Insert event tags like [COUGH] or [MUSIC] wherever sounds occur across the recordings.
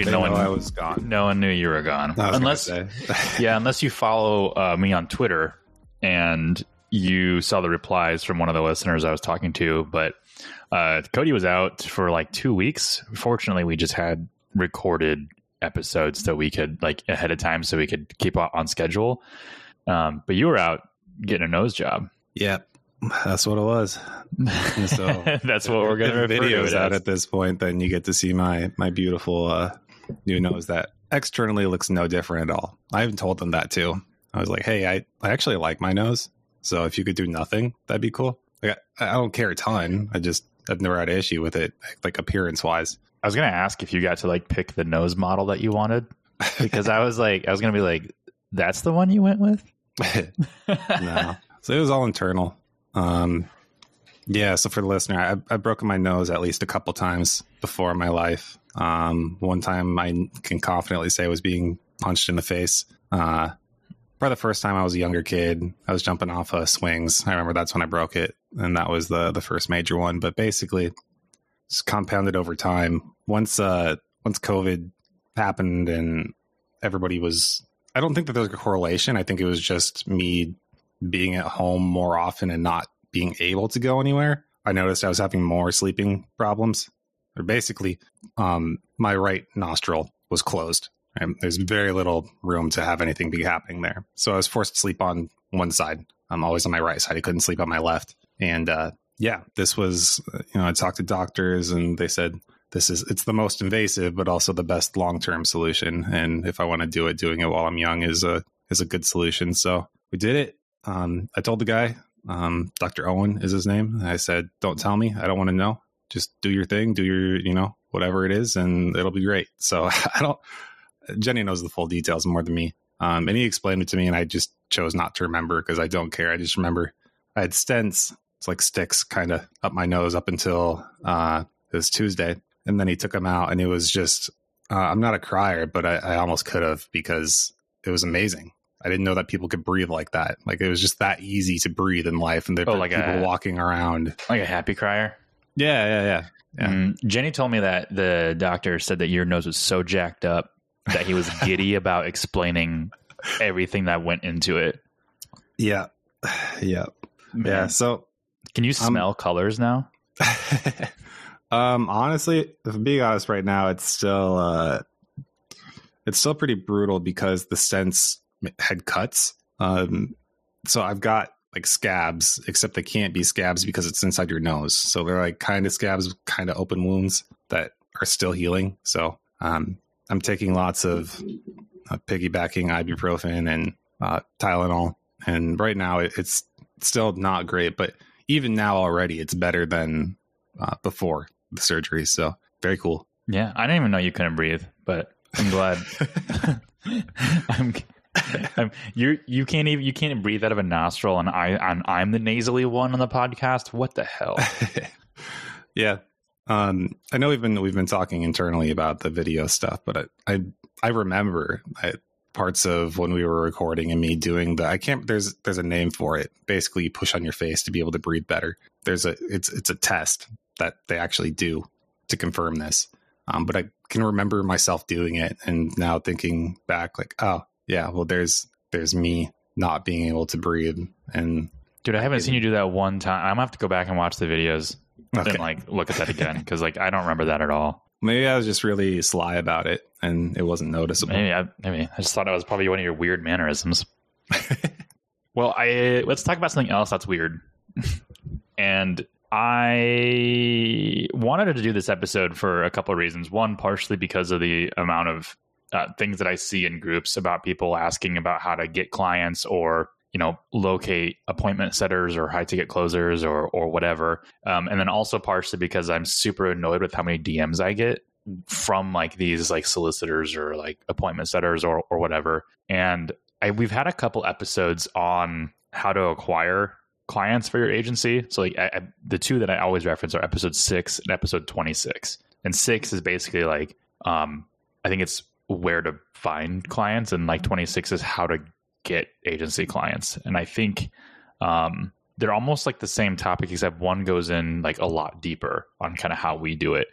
Actually, no one I was gone. No one knew you were gone. Unless, [LAUGHS] yeah, unless you follow uh, me on Twitter and you saw the replies from one of the listeners I was talking to. But uh, Cody was out for like two weeks. Fortunately, we just had recorded episodes that we could like ahead of time so we could keep on schedule. Um, but you were out getting a nose job. yep, that's what it was. And so [LAUGHS] That's what we're going to if refer to videos it out at this point, then you get to see my my beautiful uh, new nose that externally looks no different at all. I even told them that too. I was like, hey, I, I actually like my nose, so if you could do nothing, that'd be cool. Like, I, I don't care a ton. I just I've never had an issue with it, like appearance wise. I was going to ask if you got to like pick the nose model that you wanted because I was like, I was going to be like, that's the one you went with. [LAUGHS] [LAUGHS] no. So it was all internal. Um, yeah. So for the listener, I, I've broken my nose at least a couple times before in my life. Um, one time I can confidently say I was being punched in the face. Uh, for the first time I was a younger kid, I was jumping off of swings. I remember that's when I broke it, and that was the the first major one. But basically, it's compounded over time. Once uh, once COVID happened and everybody was, I don't think that there was a correlation. I think it was just me being at home more often and not being able to go anywhere. I noticed I was having more sleeping problems. Basically, um, my right nostril was closed. And there's very little room to have anything be happening there. So I was forced to sleep on one side. I'm always on my right side. I couldn't sleep on my left. And uh, yeah, this was, you know, I talked to doctors and they said, this is, it's the most invasive, but also the best long term solution. And if I want to do it, doing it while I'm young is a, is a good solution. So we did it. Um, I told the guy, um, Dr. Owen is his name. I said, don't tell me. I don't want to know. Just do your thing, do your, you know, whatever it is, and it'll be great. So [LAUGHS] I don't, Jenny knows the full details more than me. Um, and he explained it to me, and I just chose not to remember because I don't care. I just remember I had stents, it's like sticks kind of up my nose up until uh, it was Tuesday. And then he took them out, and it was just, uh, I'm not a crier, but I, I almost could have because it was amazing. I didn't know that people could breathe like that. Like it was just that easy to breathe in life, and there Oh, like people a- walking around. Like a happy crier. Yeah, yeah, yeah. Yeah. Mm, Jenny told me that the doctor said that your nose was so jacked up that he was [LAUGHS] giddy about explaining everything that went into it. Yeah, [SIGHS] yeah, yeah. So Can you Um, smell colors now? [LAUGHS] um honestly if i'm being honest right now it's still uh it's still pretty brutal because the stents had cuts um so i've got like scabs except they can't be scabs because it's inside your nose so they're like kind of scabs kind of open wounds that are still healing so um i'm taking lots of uh, piggybacking ibuprofen and uh, tylenol and right now it, it's still not great but even now already it's better than uh, before the surgery. So very cool. Yeah, I didn't even know you couldn't breathe, but I'm glad. [LAUGHS] [LAUGHS] I'm, [LAUGHS] You you can't even you can't breathe out of a nostril, and I I'm, I'm the nasally one on the podcast. What the hell? [LAUGHS] yeah. Um, I know we've been we've been talking internally about the video stuff, but I I, I remember I, parts of when we were recording and me doing the I can't there's there's a name for it. Basically, you push on your face to be able to breathe better. There's a it's it's a test that they actually do to confirm this. Um, but I can remember myself doing it and now thinking back like, oh yeah, well there's there's me not being able to breathe and Dude, I haven't seen you do that one time. I'm gonna have to go back and watch the videos okay. and like look at that again because like I don't remember that at all. Maybe I was just really sly about it and it wasn't noticeable. Maybe I maybe I just thought it was probably one of your weird mannerisms. [LAUGHS] well, I let's talk about something else that's weird. [LAUGHS] and I wanted to do this episode for a couple of reasons. One, partially because of the amount of uh, things that I see in groups about people asking about how to get clients or you know locate appointment setters or high ticket closers or or whatever. Um, and then also partially because I'm super annoyed with how many DMs I get from like these like solicitors or like appointment setters or or whatever. And I we've had a couple episodes on how to acquire clients for your agency. So like I, I, the two that I always reference are episode six and episode twenty six. And six is basically like um, I think it's where to find clients, and like twenty six is how to get agency clients. And I think um, they're almost like the same topic, except one goes in like a lot deeper on kind of how we do it.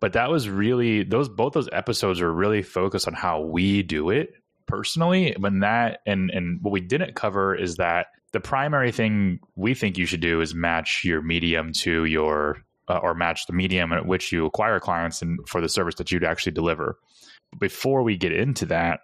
but that was really those both those episodes were really focused on how we do it personally. When that and and what we didn't cover is that the primary thing we think you should do is match your medium to your uh, or match the medium at which you acquire clients and for the service that you'd actually deliver. Before we get into that,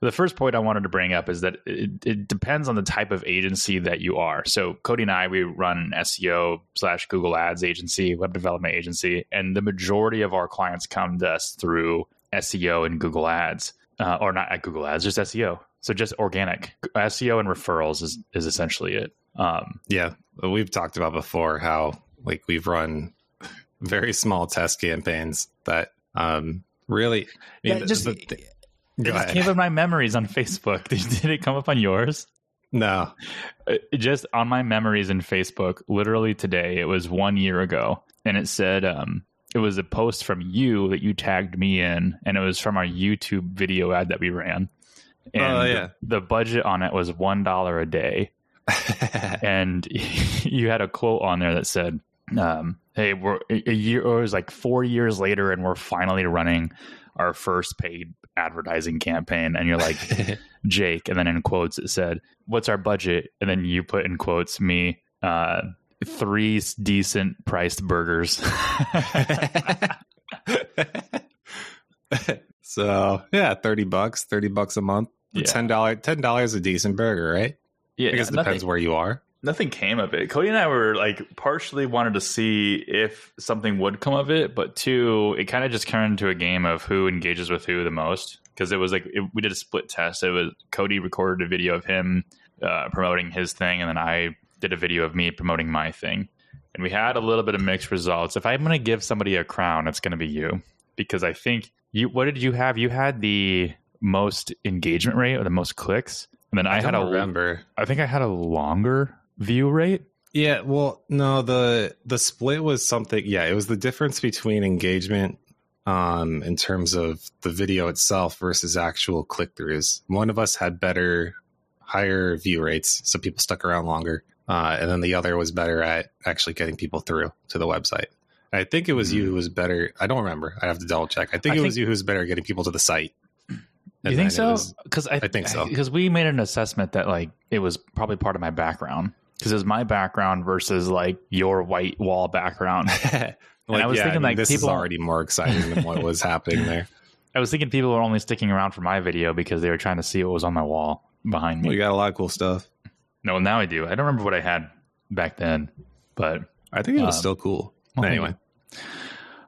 the first point I wanted to bring up is that it, it, depends on the type of agency that you are. So Cody and I, we run SEO slash Google Ads agency, web development agency, and the majority of our clients come to us through SEO and Google Ads, uh, or not at Google Ads, just SEO. So just organic SEO and referrals is is essentially it. Um, yeah, we've talked about before how like we've run very small test campaigns that um, really I mean, just, the, the, it just came up my memories on [LAUGHS] Facebook. Did, it come up on yours? No. Uh, just on my memories in Facebook, literally today, it was one year ago, and it said um, it was a post from you that you tagged me in, and it was from our YouTube video ad that we ran. And oh, yeah. the, the budget on it was one dollar a day. [LAUGHS] and [LAUGHS] you had a quote on there that said, um, "Hey, we're a year, or it was like four years later, and we're finally running our first paid advertising campaign and you're like [LAUGHS] jake and then in quotes it said what's our budget? And then you put in quotes me uh, three decent priced burgers. [LAUGHS] So yeah 30 bucks 30 bucks a month yeah. $10 $10 a decent burger right? Yeah i guess it depends where you are nothing came of it. Cody and I were like partially wanted to see if something would come of it, but two, it kind of just turned into a game of who engages with who the most. Because it was like it, we did a split test. It was Cody recorded a video of him uh, promoting his thing, and then I did a video of me promoting my thing. And we had a little bit of mixed results. If I'm going to give somebody a crown, it's going to be you because I think you. What did you have? You had the most engagement rate or the most clicks, and then I, I had a remember. I think I had a longer view rate? Yeah, well, no, the the split was something. Yeah, it was the difference between engagement um, in terms of the video itself versus actual click throughs. One of us had better, higher view rates, so people stuck around longer, uh, and then the other was better at actually getting people through to the website. I think it was mm-hmm. you who was better. I don't remember. I have to double check. I think I it think, was you who was better at getting people to the site. You think so? Because I, I think so. Because we made an assessment that like it was probably part of my background because it was my background versus like your white wall background. [LAUGHS] like, I was yeah, thinking I mean, like this people is already more exciting than what was happening there. [LAUGHS] [LAUGHS] I was thinking people were only sticking around for my video because they were trying to see what was on my wall behind me. We got a lot of cool stuff. No, now I do. I don't remember what I had back then, but I think it was um, still cool. Well, anyway,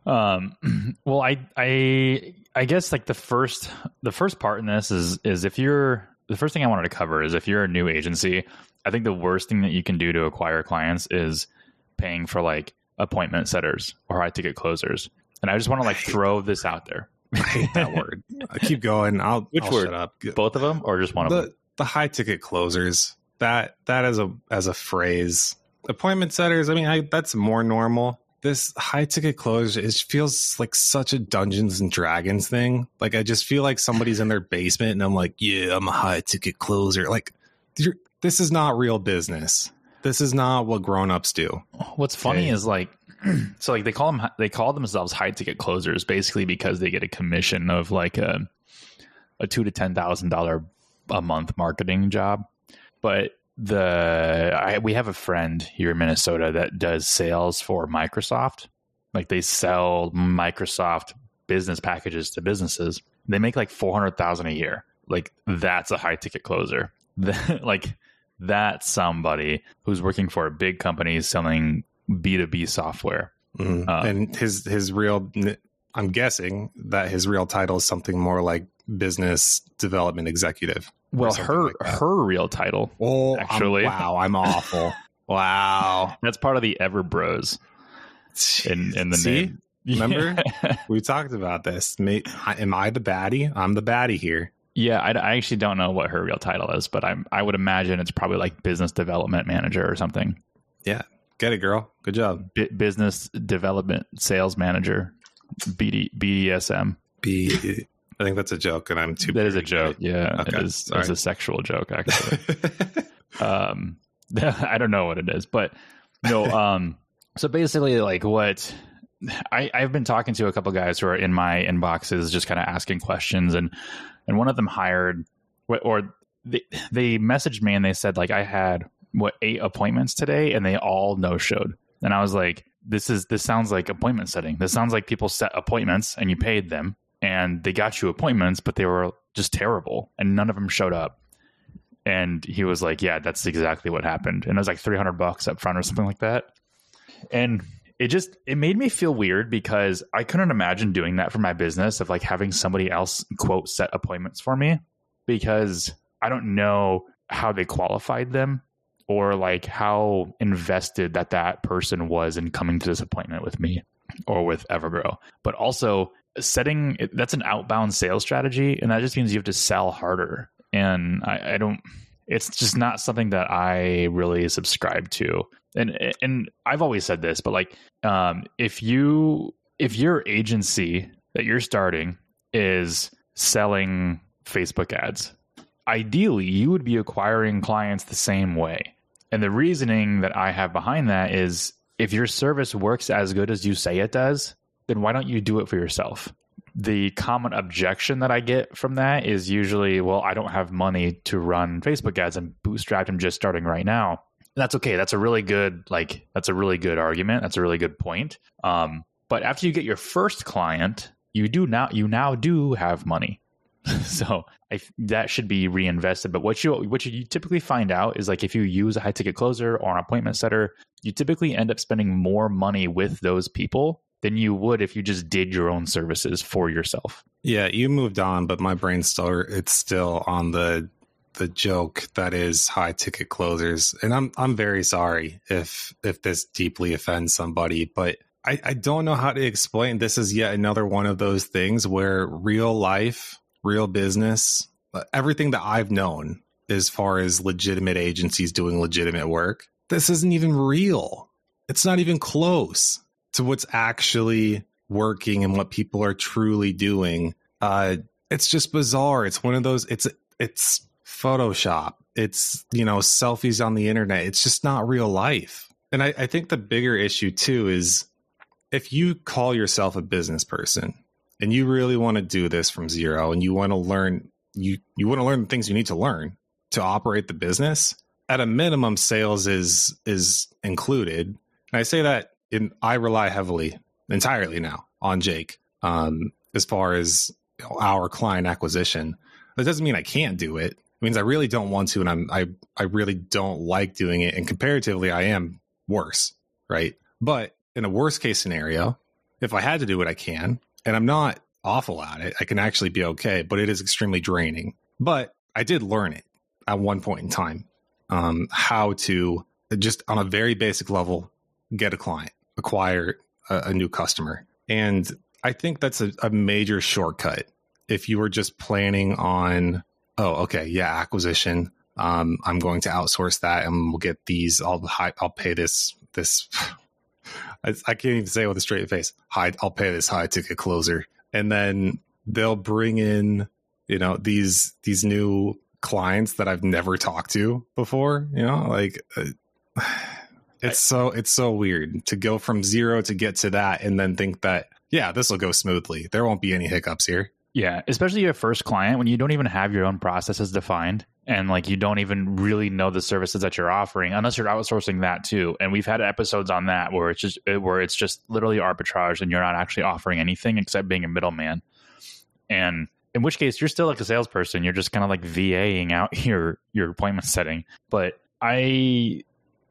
um, [CLEARS THROAT] well, I, I, I guess like the first, the first part in this is is if you're the first thing I wanted to cover is if you're a new agency, I think the worst thing that you can do to acquire clients is paying for like appointment setters or high ticket closers. And I just want to like throw this out there. [LAUGHS] I hate that word. I keep going. I'll which I'll word? Shut up. Both of them or just one the, of them? The high ticket closers. That that as a as a phrase. Appointment setters. I mean, I, that's more normal. This high ticket close it feels like such a Dungeons and Dragons thing. Like I just feel like somebody's in their basement and I'm like, yeah, I'm a high ticket closer. Like you're this is not real business. This is not what grown-ups do. What's funny okay. is like [CLEARS THROAT] so like they call them they call themselves high ticket closers basically because they get a commission of like a a 2 to 10,000 dollar a month marketing job. But the I, we have a friend here in Minnesota that does sales for Microsoft. Like they sell Microsoft business packages to businesses. They make like 400,000 a year. Like that's a high ticket closer. [LAUGHS] like that's somebody who's working for a big company selling B2B software. Mm-hmm. Um, and his his real I'm guessing that his real title is something more like business development executive. Well, her like her real title. Oh, actually, I'm, wow, I'm awful. [LAUGHS] wow, that's part of the Ever Bros. In in the See? name. Remember, [LAUGHS] we talked about this. Am I the baddie? I'm the baddie here. Yeah, I, I, actually don't know what her real title is, but I'm I would imagine it's probably like business development manager or something. Yeah, get it, girl. Good job. B- business development sales manager, BD, BDSM. B. I think that's a joke, and I'm too. That is a joke. Yeah, okay. it is. It's a sexual joke, [LAUGHS] actually. um, [LAUGHS] I don't know what it is, but no. [LAUGHS] Um, so basically, like what I, I've been talking to a couple guys who are in my inboxes, just kind of asking questions, and and one of them hired, or they they messaged me and they said like I had what eight appointments today, and they all no showed, and I was like, this is this sounds like appointment setting. This sounds like people set appointments and you paid them, and they got you appointments, but they were just terrible, and none of them showed up. And he was like, "Yeah, that's exactly what happened." And it was like three hundred bucks up front or something like that. And it just it made me feel weird because I couldn't imagine doing that for my business of like having somebody else quote set appointments for me because I don't know how they qualified them or like how invested that that person was in coming to this appointment with me or with Evergrow. But also setting that's an outbound sales strategy and that just means you have to sell harder and I, I don't it's just not something that I really subscribe to. And and I've always said this, but like um, if you if your agency that you're starting is selling Facebook ads, ideally you would be acquiring clients the same way. And the reasoning that I have behind that is if your service works as good as you say it does, then why don't you do it for yourself? the common objection that I get from that is usually, well, I don't have money to run Facebook ads and bootstrapped. I'm just starting right now. That's okay. That's a really good, like, that's a really good argument. That's a really good point. Um, but after you get your first client, you do now, you now do have money. [LAUGHS] so I, that should be reinvested. But what you what you typically find out is like if you use a high ticket closer or an appointment setter, you typically end up spending more money with those people than you would if you just did your own services for yourself. Yeah, you moved on, but my brain still it's still on the the joke that is high ticket closers. And I'm I'm very sorry if if this deeply offends somebody, but I, I don't know how to explain this is yet another one of those things where real life, real business, everything that I've known as far as legitimate agencies doing legitimate work, this isn't even real. It's not even close to what's actually working and what people are truly doing. Uh, it's just bizarre. It's one of those. It's it's Photoshop. It's you know selfies on the internet. It's just not real life. And I, I think the bigger issue too is if you call yourself a business person and you really want to do this from zero and you want to learn you you want to learn the things you need to learn to operate the business at a minimum sales is is included and i say that in, I rely heavily, entirely now on Jake um, as far as you know, our client acquisition. That doesn't mean I can't do it. Means I really don't want to, and I'm I I really don't like doing it. And comparatively, I am worse, right? But in a worst case scenario, if I had to do it, I can, and I'm not awful at it. I can actually be okay, but it is extremely draining. But I did learn it at one point in time, um, how to just on a very basic level get a client acquire a, a new customer. And I think that's a, a major shortcut if you were just planning on, oh, okay, yeah, acquisition. Um, I'm going to outsource that, and we'll get these. I'll I'll pay this this. [SIGHS] I, I can't even say it with a straight face. High, I'll pay this high ticket closer, and then they'll bring in, you know, these these new clients that I've never talked to before. You know, like. Uh, [SIGHS] it's so it's so weird to go from zero to get to that and then think that yeah, this will go smoothly. There won't be any hiccups here. Yeah, especially your first client when you don't even have your own processes defined and like you don't even really know the services that you're offering unless you're outsourcing that too. And we've had episodes on that where it's just where it's just literally arbitrage and you're not actually offering anything except being a middleman. And in which case you're still like a salesperson, you're just kind of like VAing out [LAUGHS] your your appointment setting. But I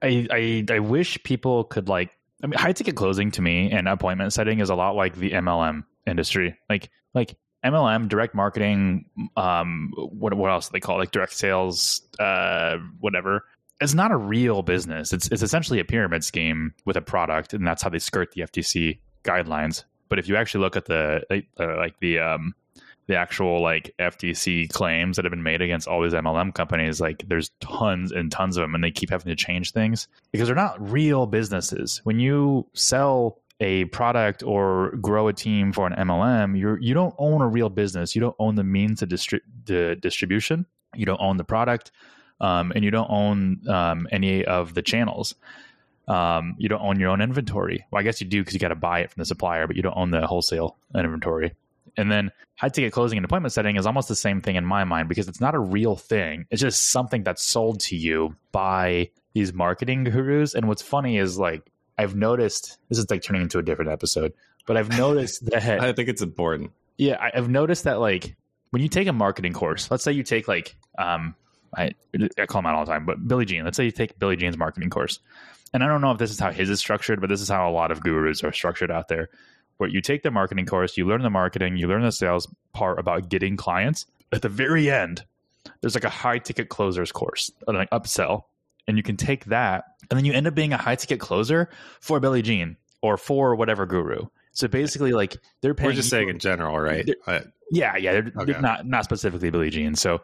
I, I I wish people could like I mean high ticket closing to me and appointment setting is a lot like the MLM industry. Like like MLM direct marketing um what what else do they call it? like direct sales uh whatever. It's not a real business. It's it's essentially a pyramid scheme with a product and that's how they skirt the FTC guidelines. But if you actually look at the uh, like the um the actual like FTC claims that have been made against all these MLM companies, like there's tons and tons of them, and they keep having to change things because they're not real businesses. When you sell a product or grow a team for an MLM, you're you don't own a real business. You don't own the means of distri- the distribution. You don't own the product, um, and you don't own um, any of the channels. Um, you don't own your own inventory. Well, I guess you do because you got to buy it from the supplier, but you don't own the wholesale inventory. And then high ticket closing and appointment setting is almost the same thing in my mind because it's not a real thing. It's just something that's sold to you by these marketing gurus. And what's funny is like I've noticed this is like turning into a different episode, but I've noticed [LAUGHS] that I think it's important. Yeah, I- I've noticed that like when you take a marketing course, let's say you take like um I I call him out all the time, but Billy Gene. Let's say you take Billy Gene's marketing course, and I don't know if this is how his is structured, but this is how a lot of gurus are structured out there. Where you take the marketing course, you learn the marketing, you learn the sales part about getting clients. At the very end, there's like a high ticket closers course, an upsell, and you can take that, and then you end up being a high ticket closer for Billy Gene or for whatever guru. So basically, like they're paying. We're just saying in general, right? Uh, yeah, yeah, they're, they're not not specifically Billy Gene. So,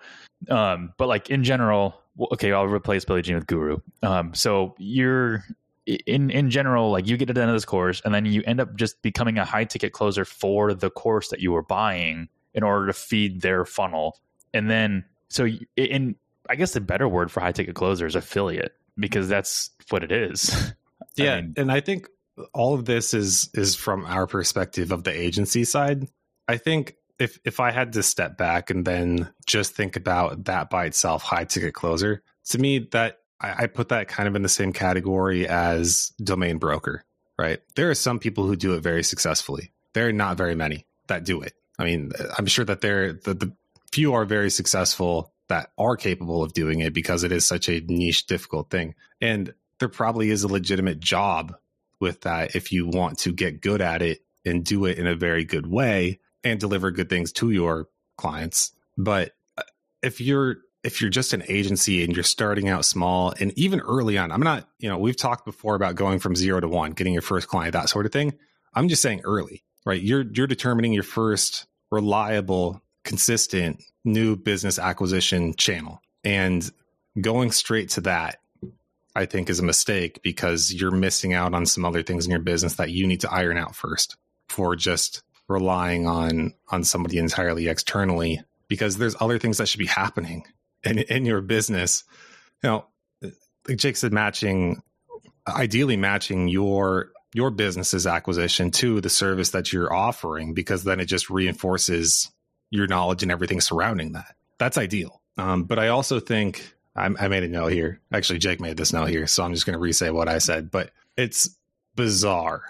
um, but like in general, well, okay, I'll replace Billy Gene with Guru. Um, so you're in in general, like you get to the end of this course, and then you end up just becoming a high ticket closer for the course that you were buying in order to feed their funnel, and then so in I guess the better word for high ticket closer is affiliate because that's what it is. [LAUGHS] I yeah, mean- and I think all of this is is from our perspective of the agency side. I think if if I had to step back and then just think about that by itself, high ticket closer, to me that I, I put that kind of in the same category as domain broker. Right? There are some people who do it very successfully. There are not very many that do it. I mean, I'm sure that there the, the few are very successful that are capable of doing it because it is such a niche, difficult thing. And there probably is a legitimate job with that if you want to get good at it and do it in a very good way and deliver good things to your clients. But uh, if you're if you're just an agency and you're starting out small and even early on, I'm not, you know, we've talked before about going from 0 to 1, getting your first client, that sort of thing. I'm just saying early, right? You're you're determining your first reliable, consistent new business acquisition channel and going straight to that I think is a mistake because you're missing out on some other things in your business that you need to iron out first for just relying on on somebody entirely externally because there's other things that should be happening in in your business. You know, like Jake said, matching ideally matching your your business's acquisition to the service that you're offering because then it just reinforces your knowledge and everything surrounding that. That's ideal. Um, but I also think I, I made a note here. Actually, Jake made this note here, so I'm just going to re-say what I said. But it's bizarre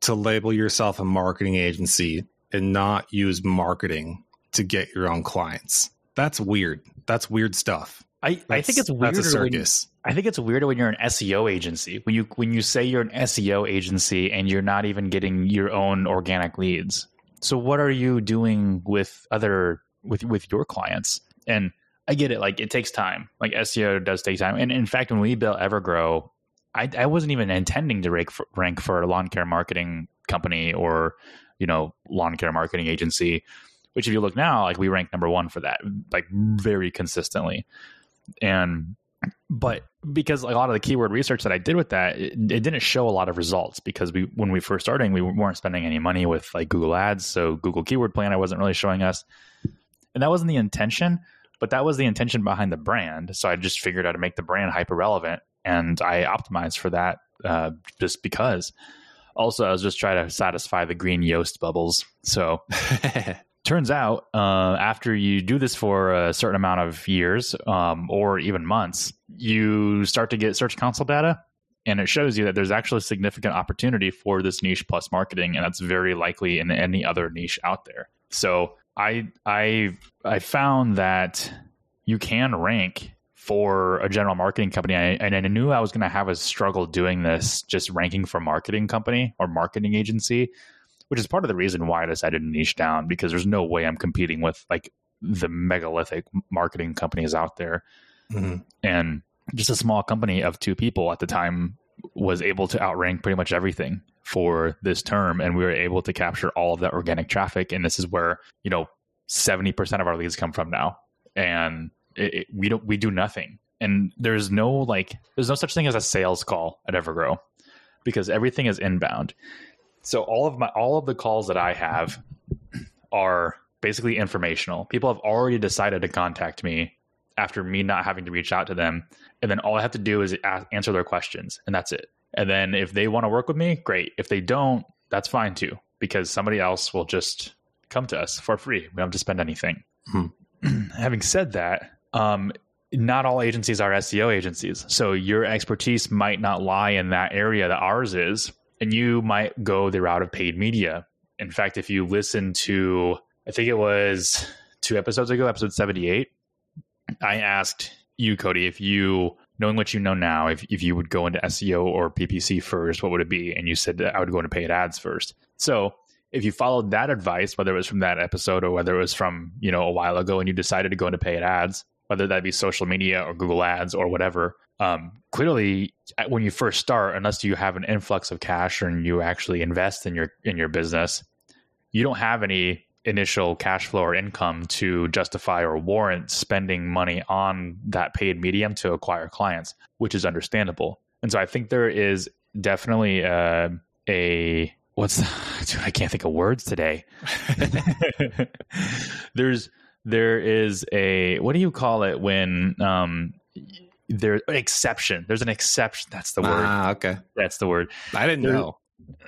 to label yourself a marketing agency and not use marketing to get your own clients. That's weird. That's weird stuff. I, I think it's weird. That's a circus. I think it's weirder when you're an SEO agency. When you when you say you're an SEO agency and you're not even getting your own organic leads. So what are you doing with other with with your clients? And I get it. Like it takes time. Like SEO does take time. And in fact, when we built Evergrow, I, I wasn't even intending to rank for, rank for a lawn care marketing company or you know lawn care marketing agency. Which, if you look now, like we rank number one for that, like very consistently. And but because a lot of the keyword research that I did with that, it, it didn't show a lot of results because we when we first starting, we weren't spending any money with like Google Ads, so Google Keyword Planner wasn't really showing us, and that wasn't the intention, but that was the intention behind the brand. So I just figured out to make the brand hyper relevant, and I optimized for that uh, just because. Also, I was just trying to satisfy the green Yoast bubbles. So [LAUGHS] turns out uh, after you do this for a certain amount of years um, or even months you start to get search console data and it shows you that there's actually significant opportunity for this niche plus marketing and that's very likely in any other niche out there. So i i i found that you can rank for a general marketing company I, and i knew i was going to have a struggle doing this just ranking for marketing company or marketing agency which is part of the reason why I decided to niche down because there's no way I'm competing with like the megalithic marketing companies out there. Mhm. And just a small company of two people at the time was able to outrank pretty much everything for this term. And we were able to capture all of that organic traffic. And this is where, you know, 70% of our leads come from now. And it, it, we don't, we do nothing. And there's no like, there's no such thing as a sales call at Evergrow because everything is inbound. So all of my all of the calls that I have are basically informational. People have already decided to contact me after me not having to reach out to them, and then all I have to do is a- answer their questions, and that's it. And then if they want to work with me, great. If they don't, that's fine too, because somebody else will just come to us for free. We don't have to spend anything. Hmm. [CLEARS THROAT] Having said that, um, not all agencies are SEO agencies. So your expertise might not lie in that area that ours is, and you might go the route of paid media. In fact, if you listen to, I think it was two episodes ago, episode 78, I asked you, Cody, if you, knowing what you know now, if, if you would go into SEO or PPC first, what would it be? And you said that I would go into paid ads first. So if you followed that advice, whether it was from that episode or whether it was from, you know, a while ago and you decided to go into paid ads, whether that be social media or Google ads or whatever, um, clearly when you first start, unless you have an influx of cash and you actually invest in your, in your business, you don't have any initial cash flow or income to justify or warrant spending money on that paid medium to acquire clients, which is understandable. And so I think there is definitely uh, a what's [LAUGHS] dude, I can't think of words today. [LAUGHS] [LAUGHS] There's there is a what do you call it when um there's an exception. There's an exception. That's the word. Ah, okay. That's the word. I didn't There- know.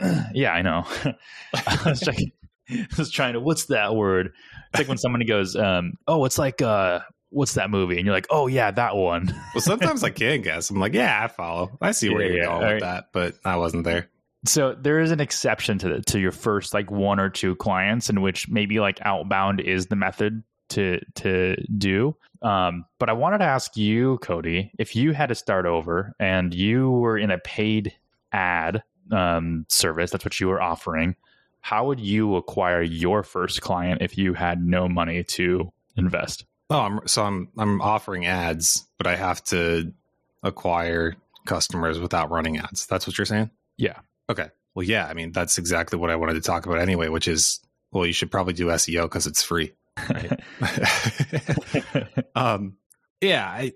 [CLEARS THROAT] Yeah, I know. [LAUGHS] I was trying, I was trying to. What's that word? It's like when somebody goes, um, "Oh, it's like uh, what's that movie?" And you're like, "Oh yeah, that one." [LAUGHS] Well, sometimes I can't guess. I'm like, yeah, I follow. I see where Yeah, you're yeah, going with that, but I wasn't there. So there is an exception to the, to your first like one or two clients in which maybe like outbound is the method to to do. Um, but I wanted to ask you, Cody, if you had to start over and you were in a paid ad um, service, that's what you were offering. How would you acquire your first client if you had no money to invest? Oh, I'm so I'm I'm offering ads, but I have to acquire customers without running ads. That's what you're saying? Yeah. Okay. Well, yeah. I mean, that's exactly what I wanted to talk about anyway, which is well, you should probably do SEO because it's free. [LAUGHS] [LAUGHS] um, yeah, I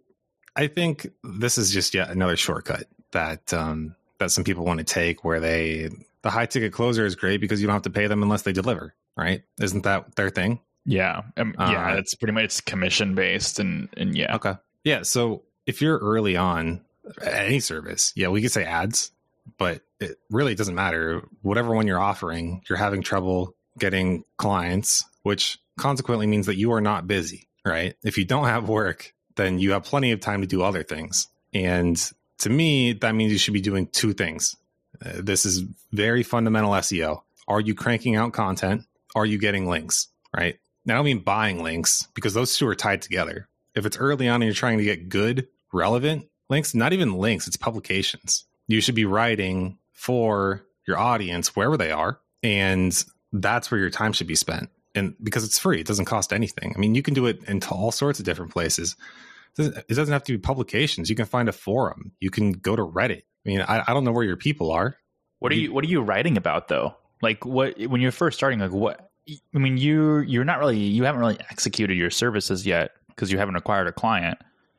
I think this is just yet another shortcut that um, that some people want to take, where they the high ticket closer is great because you don't have to pay them unless they deliver, right? Isn't that their thing? yeah, um, yeah, Uh, it's pretty much it's commission based, and and yeah, Okay. Yeah. So if you're early on any service, yeah, we could say ads, but it really doesn't matter. Whatever one you're offering, you're having trouble getting clients, which consequently means that you are not busy, right? If you don't have work, then you have plenty of time to do other things. And to me, that means you should be doing two things. Uh, this is very fundamental SEO. Are you cranking out content? Are you getting links, right? Now, I mean buying links because those two are tied together if it's early on and you're trying to get good, relevant links, not even links, it's publications. You should be writing for your audience wherever they are. And that's where your time should be spent. And because it's free, it doesn't cost anything. I mean, you can do it in all sorts of different places. It doesn't- it doesn't have to be publications. You can find a forum. You can go to Reddit. I mean, I, I don't know where your people are. What are you What are you writing about though? Like what when you're first starting? Like what? I mean, you you're not really you haven't really executed your services yet because you haven't acquired a client.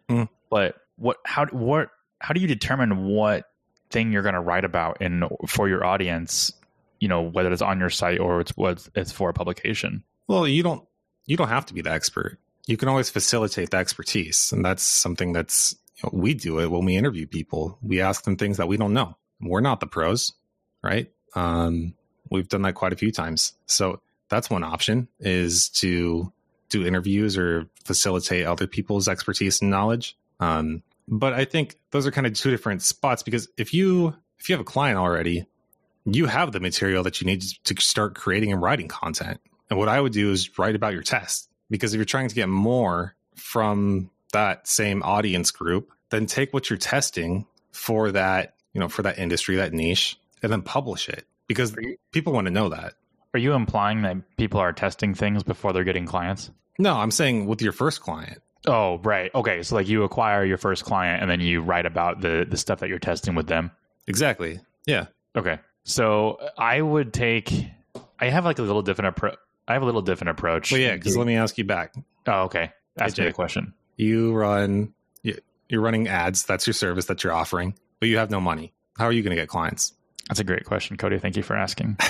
Mm. But what? How? What? How do you determine what thing you're going to write about in for your audience? You know, whether it's on your site or it's what it's for a publication. Well, you don't you don't have to be the expert. You can always facilitate the expertise, and that's something that's you know, we do it when we interview people. We ask them things that we don't know. We're not the pros, right? Um, we've done that quite a few times. So that's one option is to do interviews or facilitate other people's expertise and knowledge. Um, but I think those are kind of two different spots because if you if you have a client already, you have the material that you need to start creating and writing content. And what I would do is write about your test because if you're trying to get more from that same audience group, then take what you're testing for that, you know, for that industry, that niche, and then publish it because people want to know that. Are you implying that people are testing things before they're getting clients? No, I'm saying with your first client. Oh, right. Okay, so like you acquire your first client and then you write about the the stuff that you're testing with them. Exactly. Yeah. Okay. So I would take. I have like a little different approach. I have a little different approach. Well, yeah, because let me ask you back. Oh, okay. Ask Hey, me Jake. question. You run, you- you're running ads. That's your service that you're offering, but you have no money. How are you going to get clients? That's a great question, Cody. Thank you for asking. [LAUGHS]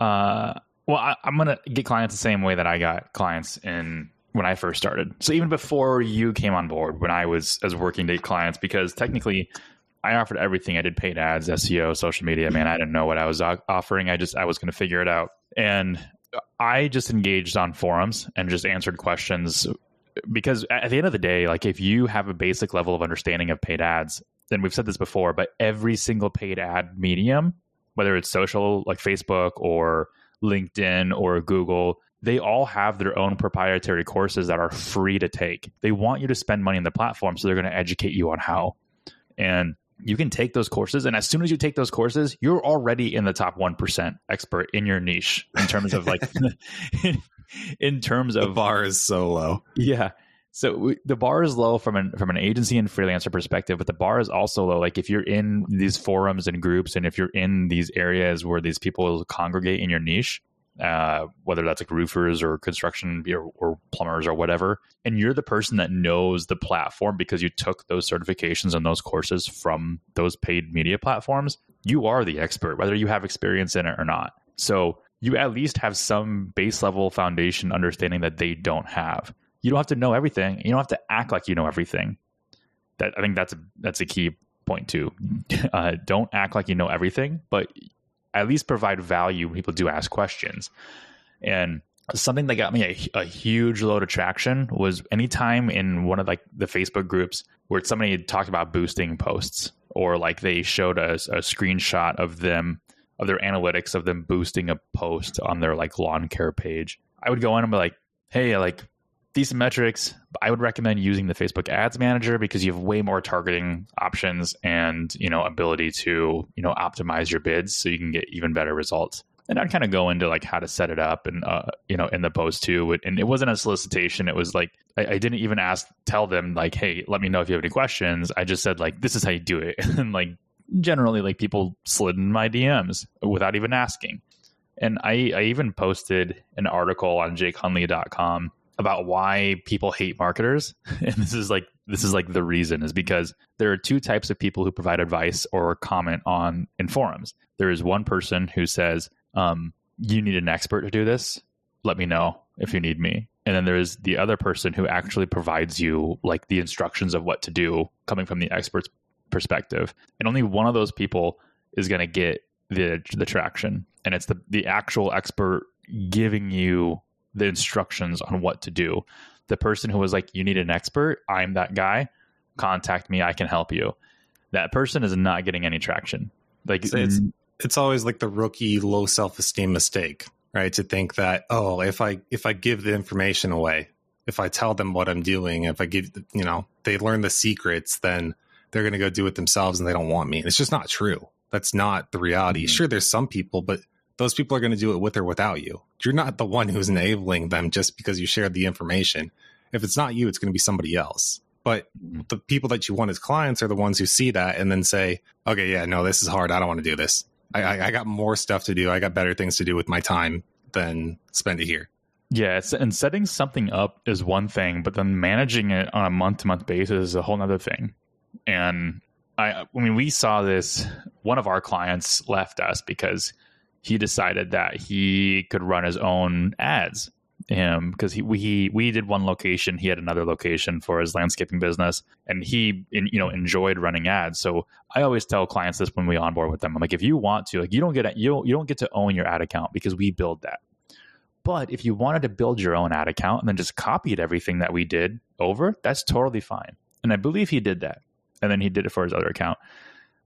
Uh, well, I, I'm gonna get clients the same way that I got clients in when I first started. So even before you came on board, when I was as working to get clients, because technically, I offered everything. I did paid ads, SEO, social media. Man, I didn't know what I was offering. I just I was going to figure it out, and I just engaged on forums and just answered questions because at the end of the day, like if you have a basic level of understanding of paid ads, then we've said this before, but every single paid ad medium, whether it's social like Facebook or LinkedIn or Google, they all have their own proprietary courses that are free to take. They want you to spend money on the platform, so they're going to educate you on how. And you can take those courses. And as soon as you take those courses you're already in the top 1% expert in your niche in terms of like [LAUGHS] in terms of the bar is so low. Yeah. So we, the bar is low from an from an agency and freelancer perspective but the bar is also low. Like if you're in these forums and groups and if you're in these areas where these people congregate in your niche uh, whether that's like roofers or construction or, or, plumbers or whatever. And you're the person that knows the platform because you took those certifications and those courses from those paid media platforms. You are the expert, whether you have experience in it or not. So you at least have some base level foundation understanding that they don't have. You don't have to know everything. You don't have to act like you know everything. That I think that's a that's a key point too. [LAUGHS] Uh, don't act like you know everything, but at least provide value when people do ask questions. And something that got me a, a, huge load of traction was anytime in one of like the Facebook groups where somebody had talked about boosting posts or like they showed us a, a screenshot of them of their analytics of them boosting a post on their like lawn care page. I would go in and be like, hey, like decent metrics. I would recommend using the Facebook Ads Manager because you have way more targeting options and you know ability to you know optimize your bids so you can get even better results. And I'd kind of go into like how to set it up and uh, you know in the post too. And it wasn't a solicitation. It was like I, I didn't even ask tell them like, hey, let me know if you have any questions. I just said like this is how you do it, [LAUGHS] and like generally like people slid in my DMs without even asking. And I, I even posted an article on jakehundley.com about why people hate marketers. [LAUGHS] And this is like this is like the reason is because there are two types of people who provide advice or comment on in forums. There is one person who says um, you need an expert to do this. Let me know if you need me. And then there's the other person who actually provides you like the instructions of what to do coming from the expert's perspective. And only one of those people is going to get the the traction. And it's the the actual expert giving you the instructions on what to do. The person who was like, You need an expert, I'm that guy, contact me, I can help you. That person is not getting any traction. Like so it's it's always like the rookie low self esteem mistake, right? To think that, oh, if I if I give the information away, if I tell them what I'm doing, if I give you know, they learn the secrets, then they're gonna go do it themselves and they don't want me. It's just not true. That's not the reality. Mm-hmm. Sure, there's some people, but those people are going to do it with or without you. You're not the one who's enabling them just because you shared the information. If it's not you, it's going to be somebody else. But mm-hmm. the people that you want as clients are the ones who see that and then say, okay, yeah, no, this is hard. I don't want to do this. I, I, I got more stuff to do. I got better things to do with my time than spend it here. Yeah, and setting something up is one thing, but then managing it on a month to month basis is a whole other thing. And I, I mean, we saw this. One of our clients left us because he decided that he could run his own ads. Him because he we we did one location he had another location for his landscaping business and he in, you know enjoyed running ads. So i always tell clients this when we onboard with them. I'm like if you want to like you don't get you don't, you don't get to own your ad account because we build that. But if you wanted to build your own ad account and then just copied everything that we did over that's totally fine. And i believe he did that. And then he did it for his other account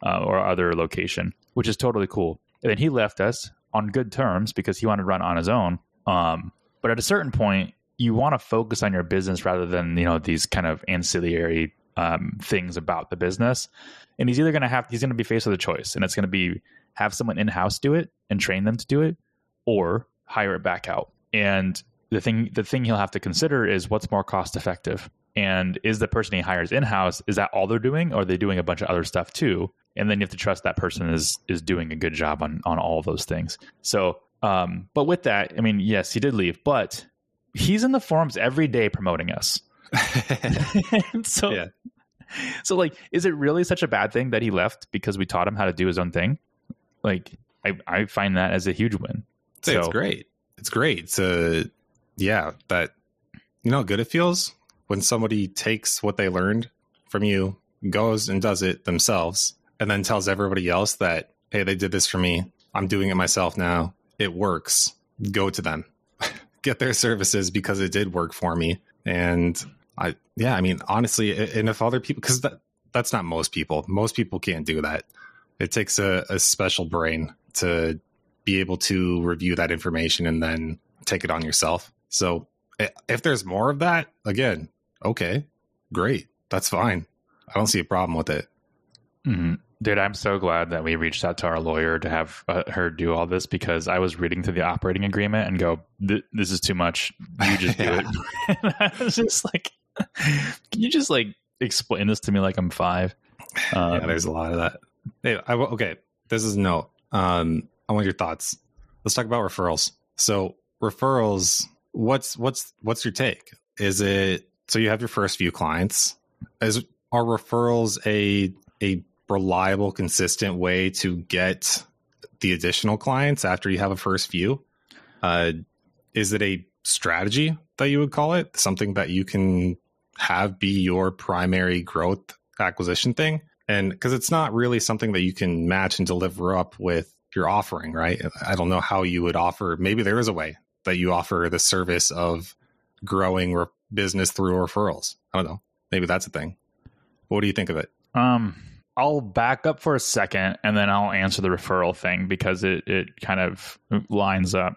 uh, or other location which is totally cool and then he left us on good terms because he wanted to run on his own. Um, but at a certain point, you want to focus on your business rather than you know these kind of ancillary um, things about the business. And he's either going to have he's going to be faced with a choice, and it's going to be have someone in house do it and train them to do it, or hire it back out. And the thing the thing he'll have to consider is what's more cost effective. And is the person he hires in house is that all they're doing, or are they doing a bunch of other stuff too? And then you have to trust that person is is doing a good job on on all those things. So, um, but with that, I mean, yes, he did leave, but he's in the forums every day promoting us. [LAUGHS] [LAUGHS] so, yeah. so like, is it really such a bad thing that he left because we taught him how to do his own thing? Like, I I find that as a huge win. So, it's great. It's great. So, yeah, that you know, good it feels when somebody takes what they learned from you, goes and does it themselves and then tells everybody else that, hey, they did this for me. I'm doing it myself now. It works. Go to them. [LAUGHS] Get their services because it did work for me. And I, yeah, I mean, honestly, and if other people, because that, that's not most people, most people can't do that. It takes a, a special brain to be able to review that information and then take it on yourself. So if there's more of that, again, okay, great. That's fine. I don't see a problem with it. Mm-hmm. Dude, I'm so glad that we reached out to our lawyer to have uh, her do all this because I was reading through the operating agreement and go, "This is too much. You just [LAUGHS] do it." [LAUGHS] I was just like, [LAUGHS] "Can you just like explain this to me like I'm five? Um, yeah, there's a lot of that. Hey, I, okay, this is no. Um, I want your thoughts. Let's talk about referrals. So referrals, what's what's what's your take? Is it so you have your first few clients? Is are referrals a a reliable, consistent way to get the additional clients after you have a first few? Uh, is it a strategy that you would call it? Something that you can have be your primary growth acquisition thing? And because it's not really something that you can match and deliver up with your offering, right? I don't know how you would offer. Maybe there is a way that you offer the service of growing re- business through referrals. I don't know. Maybe that's a thing. What do you think of it? Um, I'll back up for a second and then I'll answer the referral thing because it, it kind of lines up.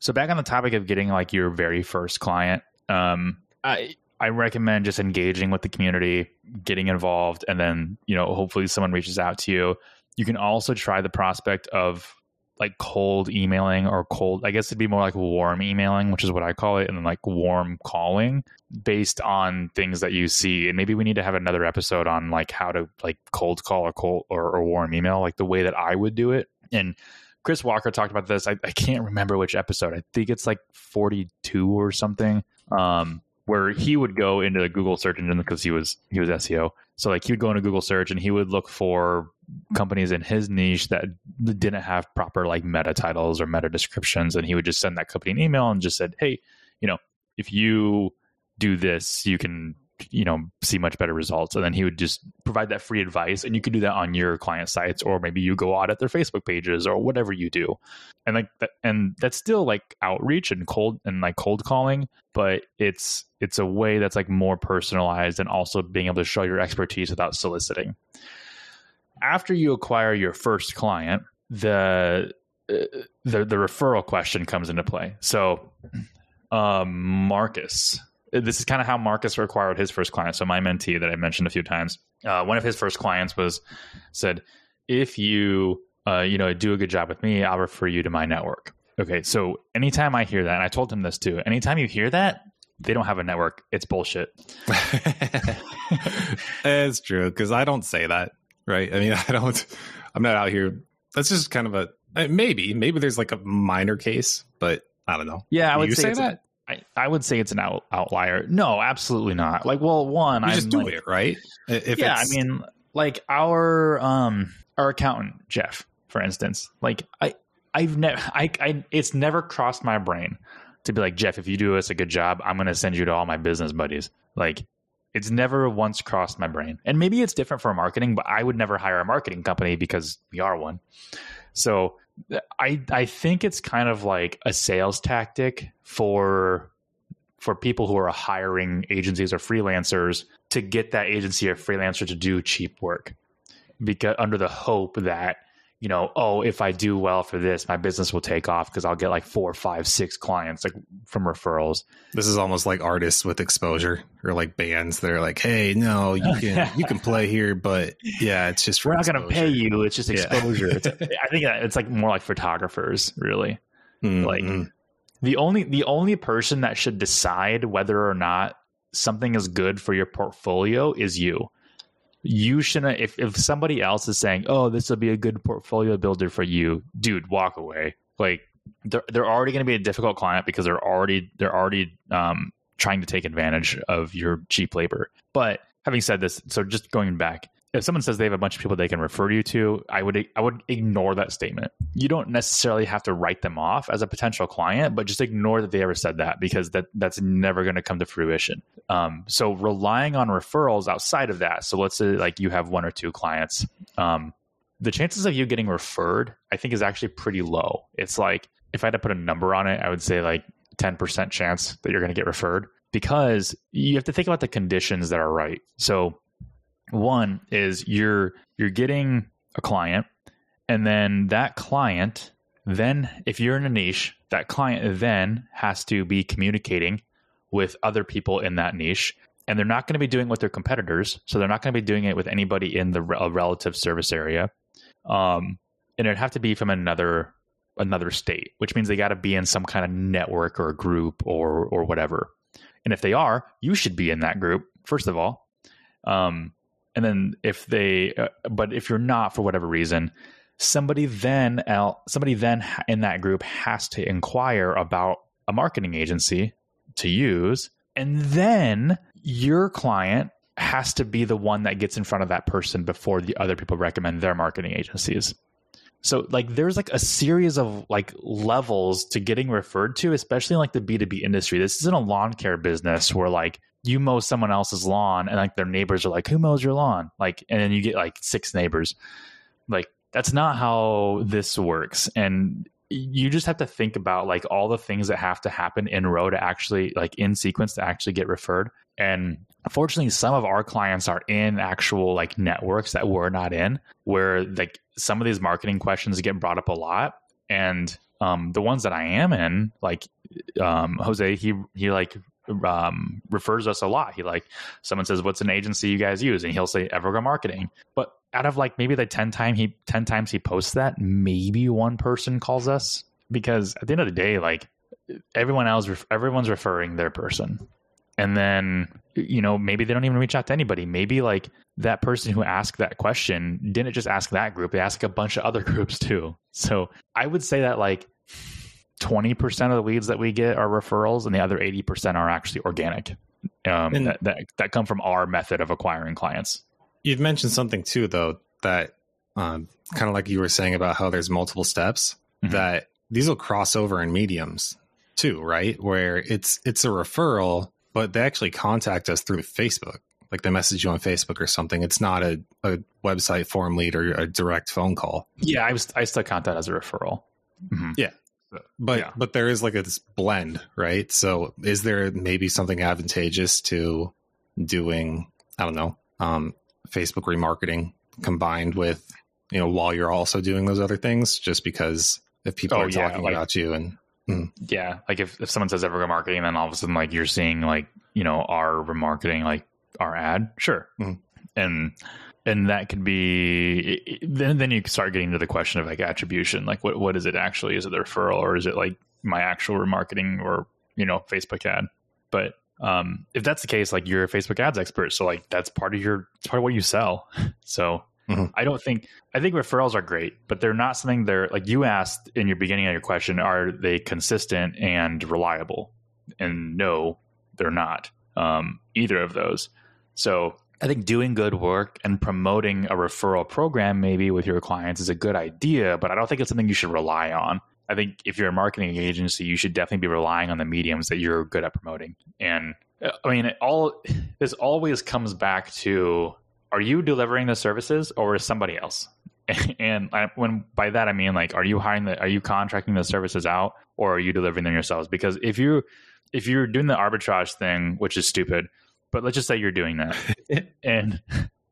So back on the topic of getting like your very first client, um, I I recommend just engaging with the community, getting involved, and then you know hopefully someone reaches out to you. You can also try the prospect of like cold emailing or cold i guess it'd be more like warm emailing which is what i call it and then like warm calling based on things that you see. And maybe we need to have another episode on like how to like cold call or cold or, or warm email like the way that i would do it. And chris walker talked about this. I, I can't remember which episode. I think it's like 42 or something um where he would go into the Google search engine because he was he was SEO. So like he would go into Google search and he would look for companies in his niche that didn't have proper like meta titles or meta descriptions and he would just send that company an email and just said, "Hey, you know, if you do this, you can you know see much better results. And then he would just provide that free advice and you can do that on your client sites or maybe you go audit their facebook pages or whatever you do. And like that and that's still like outreach and cold and like cold calling but it's it's a way that's like more personalized and also being able to show your expertise without soliciting after you acquire your first client the uh, the the referral question comes into play so um marcus this is kind of how Marcus acquired his first client. So my mentee that I mentioned a few times, uh, one of his first clients was said, if you uh, you know do a good job with me, I'll refer you to my network. Okay, so anytime I hear that, and I told him this too, anytime you hear that, they don't have a network. It's bullshit. [LAUGHS] it's true because I don't say that, right? I mean, [LAUGHS] I don't. I'm not out here. That's just kind of a maybe. Maybe there's like a minor case, but I don't know. Yeah, I would say, say that. I, I would say it's an out, outlier. No, absolutely not. Like, well, one, I just do like, it right. If yeah, I mean, like our um our accountant Jeff, for instance. Like, I I've never I, I it's never crossed my brain to be like Jeff. If you do us a good job, I'm going to send you to all my business buddies. Like, it's never once crossed my brain. And maybe it's different for marketing, but I would never hire a marketing company because we are one. So uh, I I think it's kind of like a sales tactic for for people who are hiring agencies or freelancers to get that agency or freelancer to do cheap work because under the hope that you know oh if i do well for this my business will take off because i'll get like four five six clients like from referrals. This is almost like artists with exposure or like bands that are like hey no you [LAUGHS] can you can play here but yeah it's just we're not going to pay you it's just exposure. Yeah. it's, [LAUGHS] i think it's like more like photographers really. Mm-hmm. like the only the only person that should decide whether or not something is good for your portfolio is you you shouldn't if, if somebody else is saying oh this will be a good portfolio builder for you dude walk away. Like they're, they're already going to be a difficult client because they're already they're already um, trying to take advantage of your cheap labor. But having said this so just going back if someone says they have a bunch of people they can refer you to, I would I would ignore that statement. You don't necessarily have to write them off as a potential client, but just ignore that they ever said that because that that's never going to come to fruition. Um, so relying on referrals outside of that. So let's say like you have one or two clients. Um, the chances of you getting referred, I think, is actually pretty low. It's like if I had to put a number on it, I would say like 10% chance that you're going to get referred because you have to think about the conditions that are right. So one is you're you're getting a client and then that client then if you're in a niche, that client then has to be communicating with other people in that niche and they're not going to be doing with their competitors. So they're not going to be doing it with anybody in the relative service area. Um, and it'd have to be from another another state, which means they got to be in some kind of network or group or or whatever. And if they are, you should be in that group first of all. Um, and then if they, uh, but if you're not for whatever reason, somebody then somebody then in that group has to inquire about a marketing agency to use, and then your client has to be the one that gets in front of that person before the other people recommend their marketing agencies. So like there's like a series of like levels to getting referred to, especially in like the B2B industry. This isn't a lawn care business where like you mow someone else's lawn and like their neighbors are like, Who mows your lawn? Like and then you get like six neighbors. Like that's not how this works. And you just have to think about like all the things that have to happen in row to actually like in sequence to actually get referred. And unfortunately, some of our clients are in actual like networks that we're not in, where like some of these marketing questions get brought up a lot. And um, the ones that I am in, like um, Jose, he he like um, refers us a lot. He like someone says, "What's an agency you guys use?" and he'll say Evergrow Marketing. But out of like maybe the ten time he ten times he posts that, maybe one person calls us because at the end of the day, like everyone else, everyone's referring their person and then you know maybe they don't even reach out to anybody maybe like that person who asked that question didn't just ask that group they ask a bunch of other [LAUGHS] groups too so i would say that like 20% of the leads that we get are referrals and the other 80% are actually organic um, that, that, that come from our method of acquiring clients you've mentioned something too though that um, kind of like you were saying about how there's multiple steps mm-hmm. that these will cross over in mediums too right where it's it's a referral but they actually contact us through Facebook. Like they message you on Facebook or something. It's not a, a website form lead or a direct phone call. Yeah, I was I still count that as a referral. Mm-hmm. Yeah. But yeah. but there is like a, this blend, right? So is there maybe something advantageous to doing I don't know um, Facebook remarketing combined with you know while you're also doing those other things, just because if people oh, are yeah, talking like, about you and Mm. Yeah, like if, if someone says Evergrow marketing, then all of a sudden like you're seeing like you know our remarketing like our ad, sure, mm. and and that could be then then you start getting to the question of like attribution, like what what is it actually? Is it the referral or is it like my actual remarketing or you know Facebook ad? But um, if that's the case, like you're a Facebook ads expert, so like that's part of your it's part of what you sell. [LAUGHS] So Mm-hmm. I don't think I think referrals are great, but they're not something they're like you asked in your beginning of your question, are they consistent and reliable? And no, they're not. Um, either of those. So I think doing good work and promoting a referral program maybe with your clients is a good idea, but I don't think it's something you should rely on. I think if you're a marketing agency, you should definitely be relying on the mediums that you're good at promoting. And uh, I mean, all [SIGHS] this always comes back to are you delivering the services or is somebody else? [LAUGHS] and I, when by that I mean like, are you hiring the, are you contracting the services out or are you delivering them yourselves? Because if you if you're doing the arbitrage thing, which is stupid, but let's just say you're doing that, [LAUGHS] and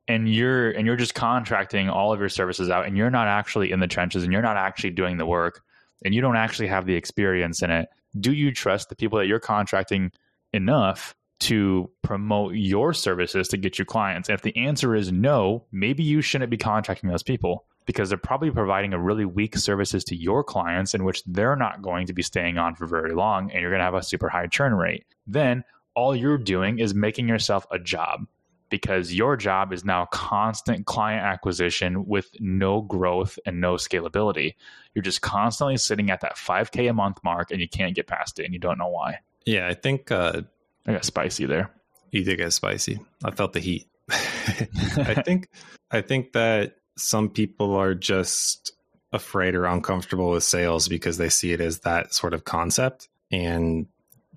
and you're and you're just contracting all of your services out, and you're not actually in the trenches, and you're not actually doing the work, and you don't actually have the experience in it. Do you trust the people that you're contracting enough to promote your services to get you clients? And if the answer is no, maybe you shouldn't be contracting those people because they're probably providing a really weak services to your clients in which they're not going to be staying on for very long and you're going to have a super high churn rate. Then all you're doing is making yourself a job because your job is now constant client acquisition with no growth and no scalability. You're just constantly sitting at that 5K a month mark and you can't get past it and you don't know why. Yeah, I think uh, I got spicy there. You did get spicy. I felt the heat. [LAUGHS] I think I think that some people are just afraid or uncomfortable with sales because they see it as that sort of concept and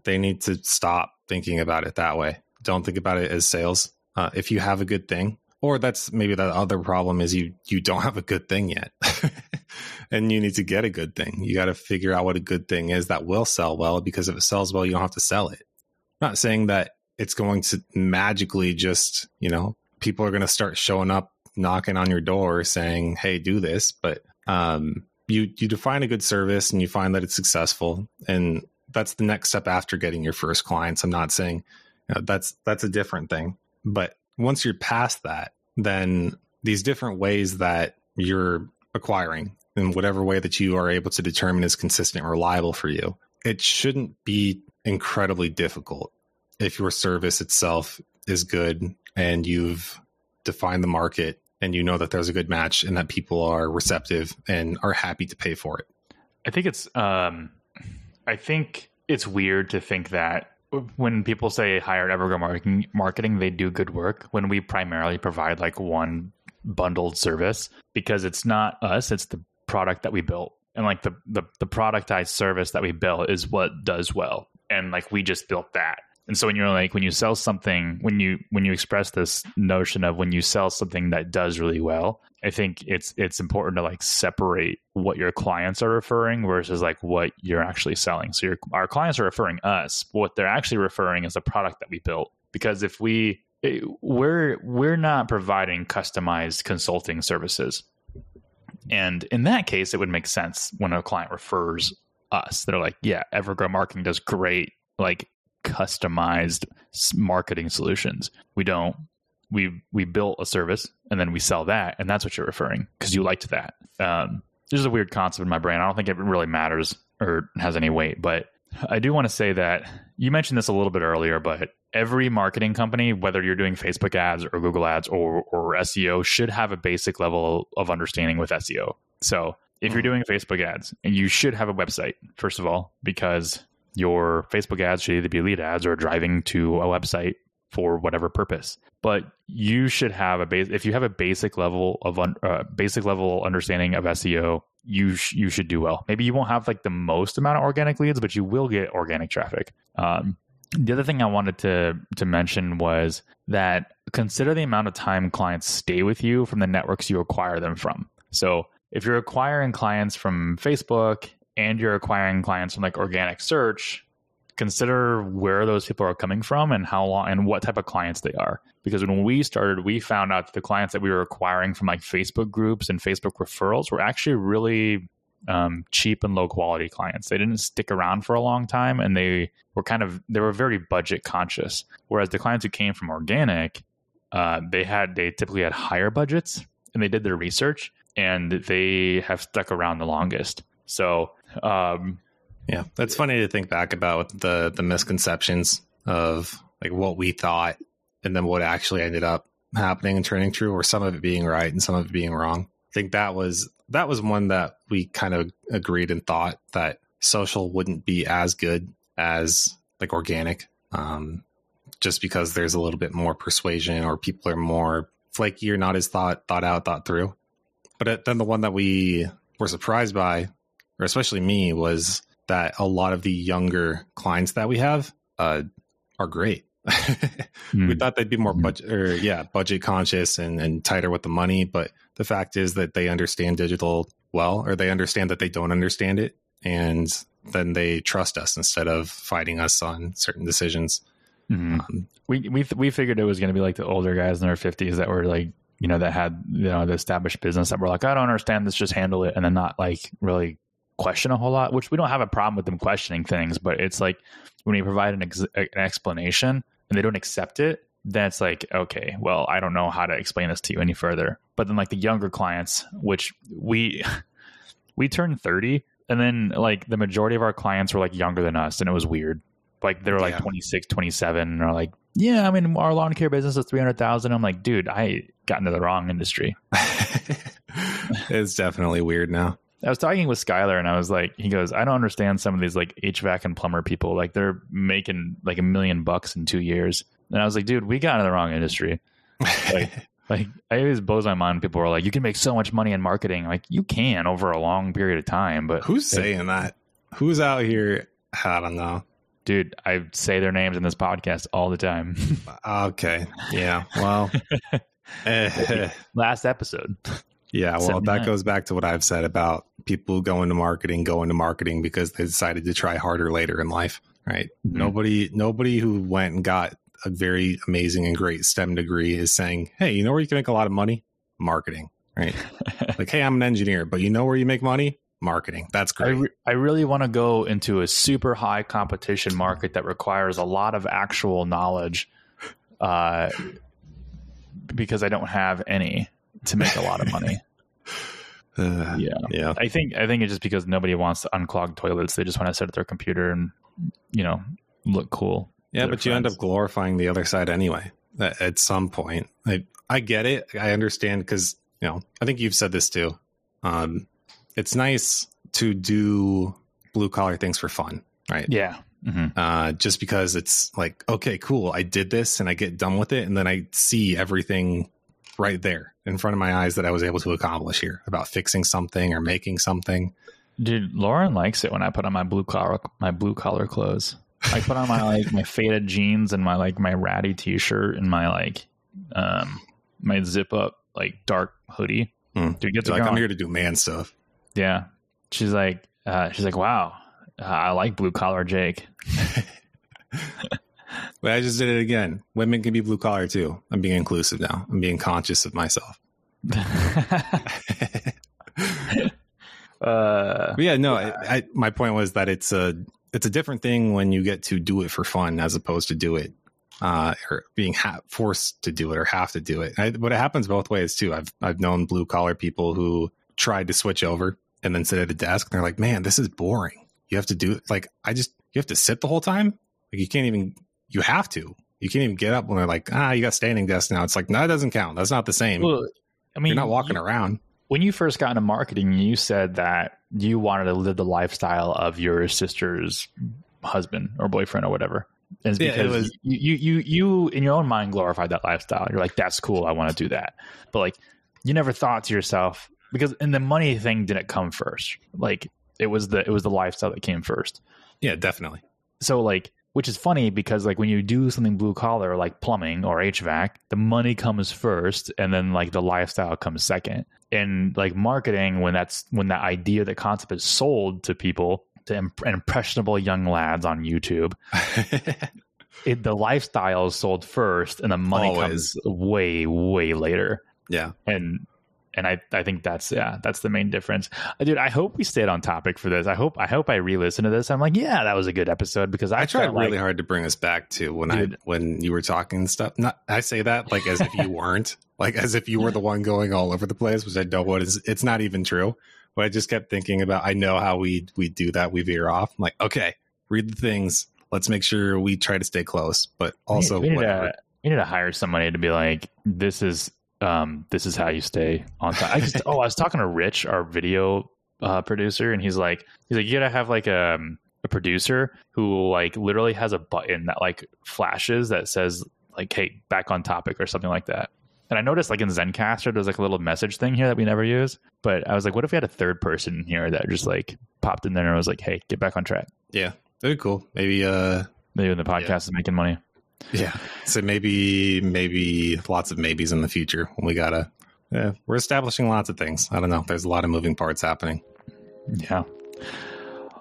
they need to stop thinking about it that way. Don't think about it as sales. Uh, if you have a good thing, or that's maybe the other problem is you you don't have a good thing yet [LAUGHS] and you need to get a good thing you got to figure out what a good thing is that will sell well because if it sells well you don't have to sell it I'm not saying that it's going to magically just you know people are going to start showing up knocking on your door saying hey do this but um you you define a good service and you find that it's successful and that's the next step after getting your first clients i'm not saying you know, that's that's a different thing but once you're past that, then these different ways that you're acquiring in whatever way that you are able to determine is consistent and reliable for you, it shouldn't be incredibly difficult if your service itself is good and you've defined the market and you know that there's a good match and that people are receptive and are happy to pay for it. I think it's um I think it's weird to think that when people say hire Evergrow marketing, marketing, they do good work. When we primarily provide like one bundled service, because it's not us, it's the product that we built, and like the the, the productized service that we built is what does well, and like we just built that. And so when you're like when you sell something, when you when you express this notion of when you sell something that does really well, I think it's it's important to like separate what your clients are referring versus like what you're actually selling. So your our clients are referring us, what they're actually referring is a product that we built. Because if we eh, we're we're not providing customized consulting services. And in that case, it would make sense when a client refers us. They're like, yeah, Evergrow marketing does great. Like customized marketing solutions. We don't. We we built a service and then we sell that, and that's what you're referring because you liked that. Um, is a weird concept in my brain. I don't think it really matters or has any weight, but I do want to say that you mentioned this a little bit earlier, but every marketing company, whether you're doing Facebook ads or Google ads or, or SEO, should have a basic level of understanding with SEO. So if you're mm-hmm. doing Facebook ads, and you should have a website, first of all, because your Facebook ads should either be lead ads or driving to a website for whatever purpose. But you should have a base if you have a basic level of un, uh, basic level understanding of SEO, you sh- you should do well. Maybe you won't have like the most amount of organic leads, but you will get organic traffic. Um, the other thing I wanted to to mention was that consider the amount of time clients stay with you from the networks you acquire them from. So if you're acquiring clients from Facebook and you're acquiring clients from like organic search, consider where those people are coming from and how long and what type of clients they are. Because when we started, we found out that the clients that we were acquiring from like Facebook groups and Facebook referrals were actually really um, cheap and low quality clients. They didn't stick around for a long time and they were kind of they were very budget conscious. Whereas the clients who came from organic, uh, they had they typically had higher budgets and they did their research and they have stuck around the longest. So um, yeah, that's funny to think back about the the misconceptions of like what we thought and then what actually ended up happening and turning true, or some of it being right and some of it being wrong. I think that was that was one that we kind of agreed and thought that social wouldn't be as good as like organic, um, just because there's a little bit more persuasion or people are more flaky or not as thought thought out, thought through. But then the one that we were surprised by or especially me, was that a lot of the younger clients that we have uh, are great. mm. [LAUGHS] We thought they'd be more hmm. budget or yeah, budget conscious and, and tighter with the money, but the fact is that they understand digital well, or they understand that they don't understand it, and then they trust us instead of fighting us on certain decisions. Mm-hmm. Um, we we we figured it was going to be like the older guys in their fifties that were like you know that had you know the established business that were like I don't understand this, just handle it, and then not like really question a whole lot, which we don't have a problem with them questioning things, but it's like when you provide an, ex- an explanation and they don't accept it, then it's like, okay, well, I don't know how to explain this to you any further. But then like the younger clients, which we [LAUGHS] we turned 30 and then like the majority of our clients were like younger than us and it was weird. Like they were like yeah. 26, 27 and are like, yeah, I mean, our lawn care business is 300,000. I'm like, dude, I got into the wrong industry. [LAUGHS] it's definitely weird now. I was talking with Skylar and I was like, he goes, I don't understand some of these like HVAC and plumber people. Like they're making like a million bucks in two years. And I was like, dude, we got in the wrong industry. like, [LAUGHS] like I always blows my mind. People are like, you can make so much money in marketing. Like you can over a long period of time, but who's saying that? Who's out here? I don't know. Dude, I say their names in this podcast all the time. [LAUGHS] okay. Yeah. Well, [LAUGHS] eh. Last episode. Yeah, well, 79. that goes back to what I've said about people who go into marketing, go into marketing because they decided to try harder later in life, right? Mhm. Nobody, nobody who went and got a very amazing and great STEM degree is saying, "Hey, you know where you can make a lot of money? Marketing." Right? [LAUGHS] like, "Hey, I'm an engineer, but you know where you make money? Marketing." That's I, great. re- I really want to go into a super high competition market that requires a lot of actual knowledge uh, because I don't have any to make a lot of money. [LAUGHS] Uh, yeah. yeah, I think I think it's just because nobody wants to unclog toilets. They just want to sit at their computer and you know look cool. yeah, but their you end up glorifying the other side anyway. At, some point, I I get it. I understand because you know I think you've said this too. Um, it's nice to do blue collar things for fun, right? Yeah. hmm Uh, just because it's like, okay, cool, I did this and I get done with it, and then I see everything right there in front of my eyes that I was able to accomplish here about fixing something or making something. Dude, Lauren likes it when I put on my blue collar my blue collar clothes. I put on my like my faded jeans and my like my ratty t shirt and my like um my zip up like dark hoodie. Hmm. Dude, get the like, I'm here to do man stuff. Yeah. She's like uh she's like, Wow, uh, I like blue collar Jake. [LAUGHS] But I just did it again. Women can be blue collar too. I'm being inclusive now. I'm being conscious of myself. [LAUGHS] [LAUGHS] uh But yeah, no, I, I, my point was that it's a it's a different thing when you get to do it for fun as opposed to do it uh, or being ha- forced to do it or have to do it. I, but it happens both ways too. I've I've known blue collar people who tried to switch over and then sit at a desk. And they're like, "Man, this is boring. You have to do it. like I just you have to sit the whole time. Like you can't even you have to. You can't even get up when they're like, ah, you got standing desk now. It's like, no, that doesn't count. That's not the same. well, I mean You're not walking you- around. when you first got into marketing, you said that you wanted to live the lifestyle of your sister's husband or boyfriend or whatever. And it's Yeah, it because was- you, you, you, you, in your own mind, glorified that lifestyle. You're like, that's cool. I want to do that. But like, you never thought to yourself because, and the money thing didn't come first. Like, it was the, it was the lifestyle that came first. Yeah, definitely. So like, which is funny because like when you do something blue collar like plumbing or HVAC, the money comes first and then like the lifestyle comes second. And like marketing, when that's when that idea, that concept is sold to people, to imp- impressionable young lads on YouTube, [LAUGHS] it, the lifestyle is sold first and the money Always. comes way, way later. yeah. And and I, I think that's yeah that's the main difference, Uh, dude. I hope we stayed on topic for this. I hope I hope I re-listen to this. I'm like, yeah, that was a good episode because I, I tried felt like- really hard to bring us back to when Dude. I when you were talking and stuff. Not I say that like as if you [LAUGHS] weren't, like as if you were the one going all over the place, which I know what is it's not even true. But I just kept thinking about I know how we we do that. We veer off. I'm like, okay, read the things. Let's make sure we try to stay close, but also we need, whatever. to, we need to hire somebody to be like, this is um this is how you stay on time. I just [LAUGHS] oh, I was talking to Rich, our video uh, producer, and he's like, he's like, you gotta have like a a producer who like literally has a button that like flashes that says like, hey, back on topic or something like that. And I noticed like in Zencastr, there's like a little message thing here that we never use. But I was like, what if we had a third person here that just like popped in there and was like, hey, get back on track. yeah, very cool. Maybe uh Maybe when the podcast is making money. Yeah. So maybe maybe lots of maybes in the future when we gotta. Yeah, we're establishing lots of things. I don't know. There's a lot of moving parts happening. Yeah.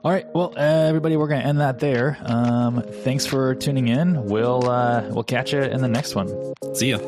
All right. Well, uh, everybody, we're going to end that there. Um, thanks for tuning in. We'll uh, we'll catch you in the next one. See ya.